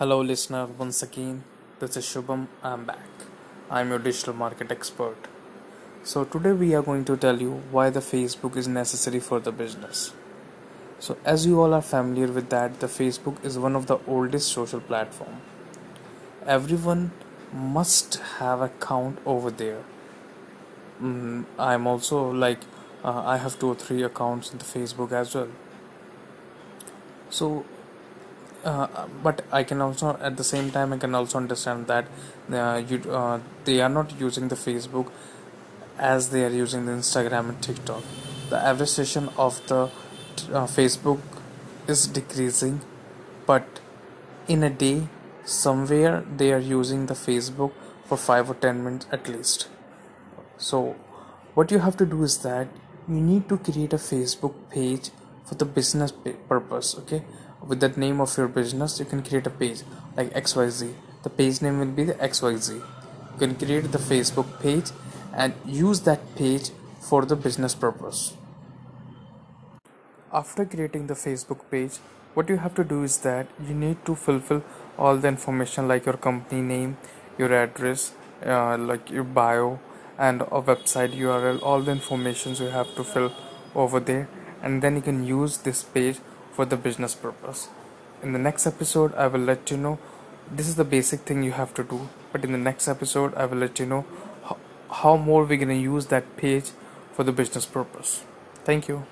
Hello, listener. Once again, this is Shubham. I'm back. I'm your digital market expert. So, today we are going to tell you why the Facebook is necessary for the business. So, as you all are familiar with that, the Facebook is one of the oldest social platform. Everyone must have account over there. Mm, I'm also like uh, I have two or three accounts in the Facebook as well. So uh, but I can also at the same time I can also understand that uh, you uh, they are not using the Facebook as they are using the Instagram and TikTok. The average session of the uh, Facebook is decreasing, but in a day somewhere they are using the Facebook for five or ten minutes at least. So what you have to do is that you need to create a Facebook page for the business purpose. Okay? With the name of your business you can create a page like xyz the page name will be the xyz you can create the facebook page and use that page for the business purpose. After creating the facebook page what you have to do is that you need to fulfill all the information like your company name your address uh, like your bio and a website url all the informations you have to fill over there and then you can use this page for the business purpose. In the next episode, I will let you know this is the basic thing you have to do, but in the next episode, I will let you know how, how more we're going to use that page for the business purpose. Thank you.